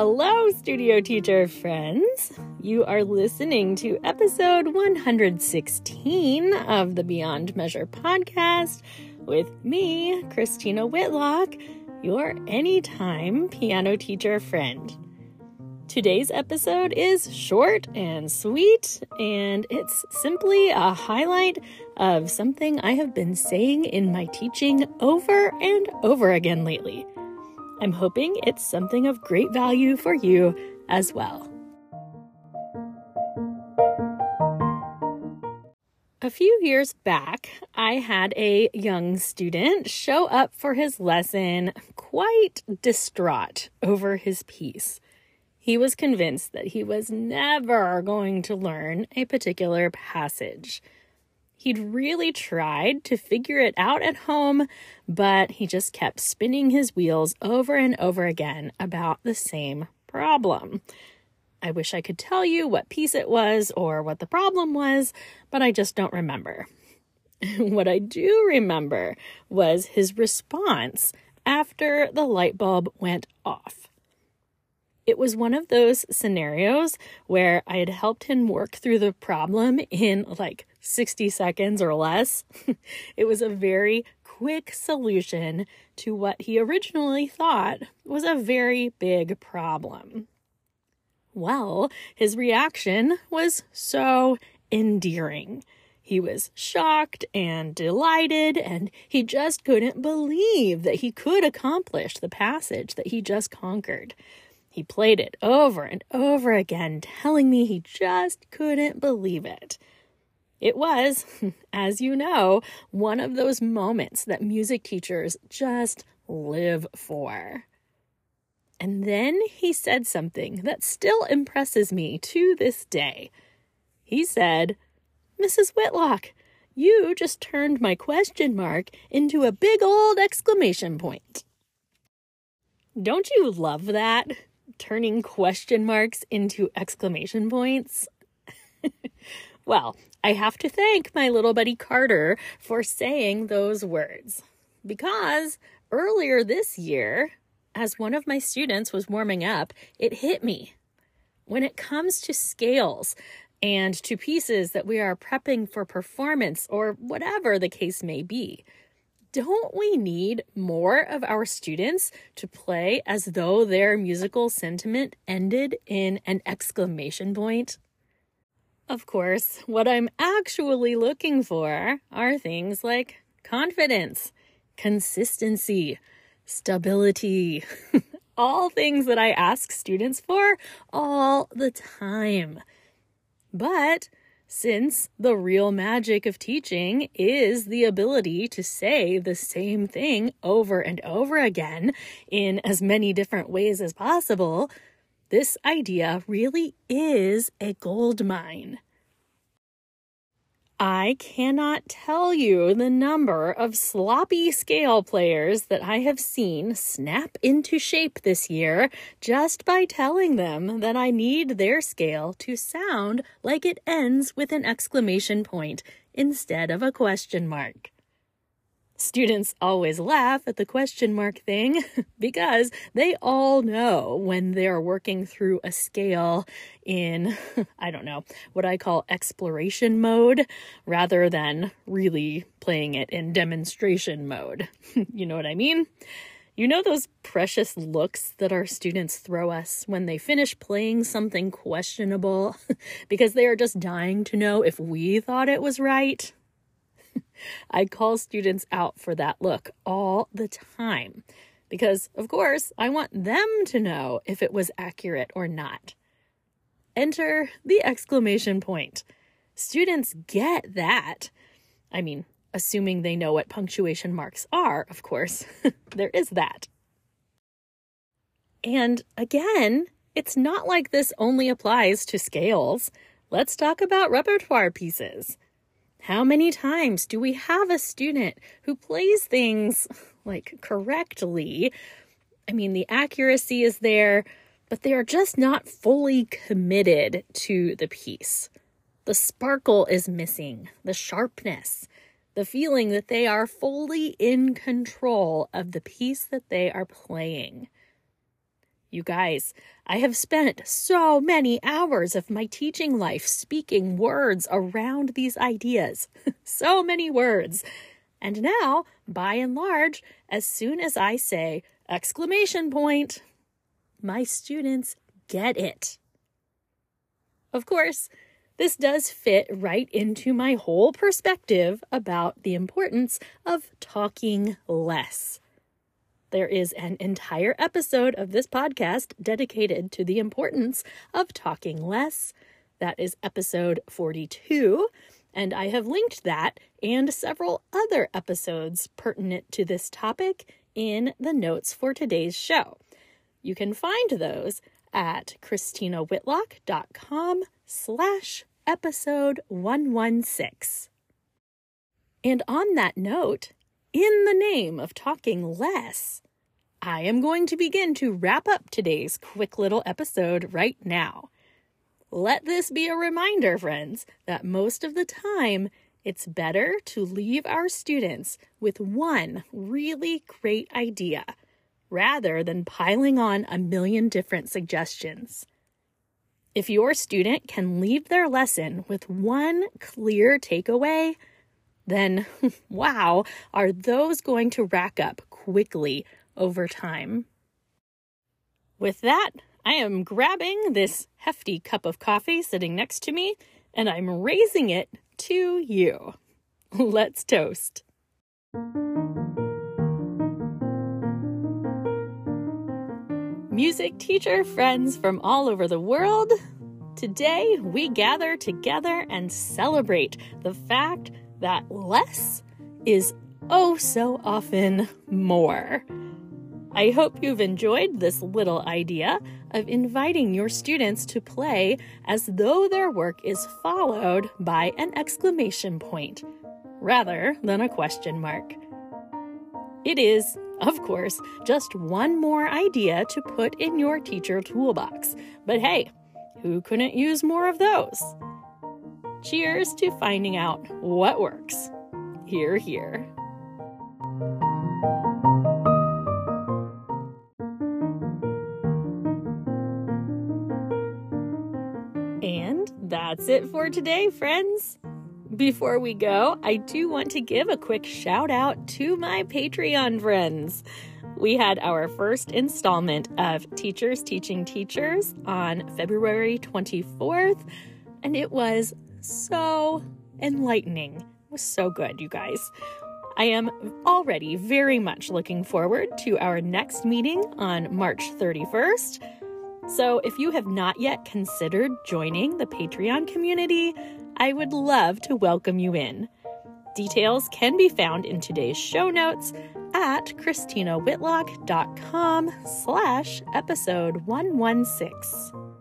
Hello, studio teacher friends. You are listening to episode 116 of the Beyond Measure podcast with me, Christina Whitlock, your anytime piano teacher friend. Today's episode is short and sweet, and it's simply a highlight of something I have been saying in my teaching over and over again lately. I'm hoping it's something of great value for you as well. A few years back, I had a young student show up for his lesson quite distraught over his piece. He was convinced that he was never going to learn a particular passage. He'd really tried to figure it out at home, but he just kept spinning his wheels over and over again about the same problem. I wish I could tell you what piece it was or what the problem was, but I just don't remember. what I do remember was his response after the light bulb went off. It was one of those scenarios where I had helped him work through the problem in like 60 seconds or less. it was a very quick solution to what he originally thought was a very big problem. Well, his reaction was so endearing. He was shocked and delighted, and he just couldn't believe that he could accomplish the passage that he just conquered. He played it over and over again, telling me he just couldn't believe it. It was, as you know, one of those moments that music teachers just live for. And then he said something that still impresses me to this day. He said, Mrs. Whitlock, you just turned my question mark into a big old exclamation point. Don't you love that? Turning question marks into exclamation points? well, I have to thank my little buddy Carter for saying those words. Because earlier this year, as one of my students was warming up, it hit me. When it comes to scales and to pieces that we are prepping for performance or whatever the case may be, don't we need more of our students to play as though their musical sentiment ended in an exclamation point? Of course, what I'm actually looking for are things like confidence, consistency, stability, all things that I ask students for all the time. But since the real magic of teaching is the ability to say the same thing over and over again in as many different ways as possible, this idea really is a gold mine. I cannot tell you the number of sloppy scale players that I have seen snap into shape this year just by telling them that I need their scale to sound like it ends with an exclamation point instead of a question mark. Students always laugh at the question mark thing because they all know when they're working through a scale in, I don't know, what I call exploration mode rather than really playing it in demonstration mode. you know what I mean? You know those precious looks that our students throw us when they finish playing something questionable because they are just dying to know if we thought it was right? I call students out for that look all the time because, of course, I want them to know if it was accurate or not. Enter the exclamation point. Students get that. I mean, assuming they know what punctuation marks are, of course. there is that. And again, it's not like this only applies to scales. Let's talk about repertoire pieces. How many times do we have a student who plays things like correctly? I mean, the accuracy is there, but they are just not fully committed to the piece. The sparkle is missing, the sharpness, the feeling that they are fully in control of the piece that they are playing. You guys, I have spent so many hours of my teaching life speaking words around these ideas. so many words. And now, by and large, as soon as I say exclamation point, my students get it. Of course, this does fit right into my whole perspective about the importance of talking less. There is an entire episode of this podcast dedicated to the importance of talking less. That is episode 42. And I have linked that and several other episodes pertinent to this topic in the notes for today's show. You can find those at christinawhitlock.com slash episode 116. And on that note, in the name of talking less, I am going to begin to wrap up today's quick little episode right now. Let this be a reminder, friends, that most of the time it's better to leave our students with one really great idea rather than piling on a million different suggestions. If your student can leave their lesson with one clear takeaway, then wow, are those going to rack up quickly over time? With that, I am grabbing this hefty cup of coffee sitting next to me and I'm raising it to you. Let's toast. Music teacher friends from all over the world, today we gather together and celebrate the fact that less is oh so often more. I hope you've enjoyed this little idea of inviting your students to play as though their work is followed by an exclamation point rather than a question mark. It is, of course, just one more idea to put in your teacher toolbox. But hey, who couldn't use more of those? Cheers to finding out what works. Hear, hear. And that's it for today, friends. Before we go, I do want to give a quick shout out to my Patreon friends. We had our first installment of Teachers Teaching Teachers on February 24th, and it was so enlightening. It was so good, you guys. I am already very much looking forward to our next meeting on March 31st. So, if you have not yet considered joining the Patreon community, I would love to welcome you in. Details can be found in today's show notes at christinawhitlock.com slash episode 116.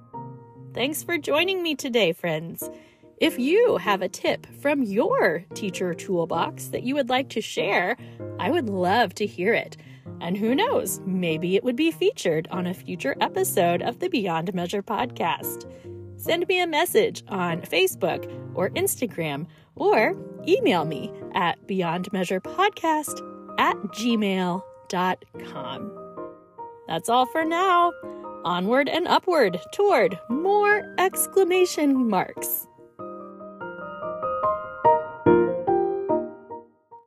Thanks for joining me today, friends. If you have a tip from your teacher toolbox that you would like to share, I would love to hear it. And who knows, maybe it would be featured on a future episode of the Beyond Measure podcast send me a message on Facebook or Instagram or email me at beyondmeasurepodcast at gmail.com. That's all for now. Onward and upward toward more exclamation marks.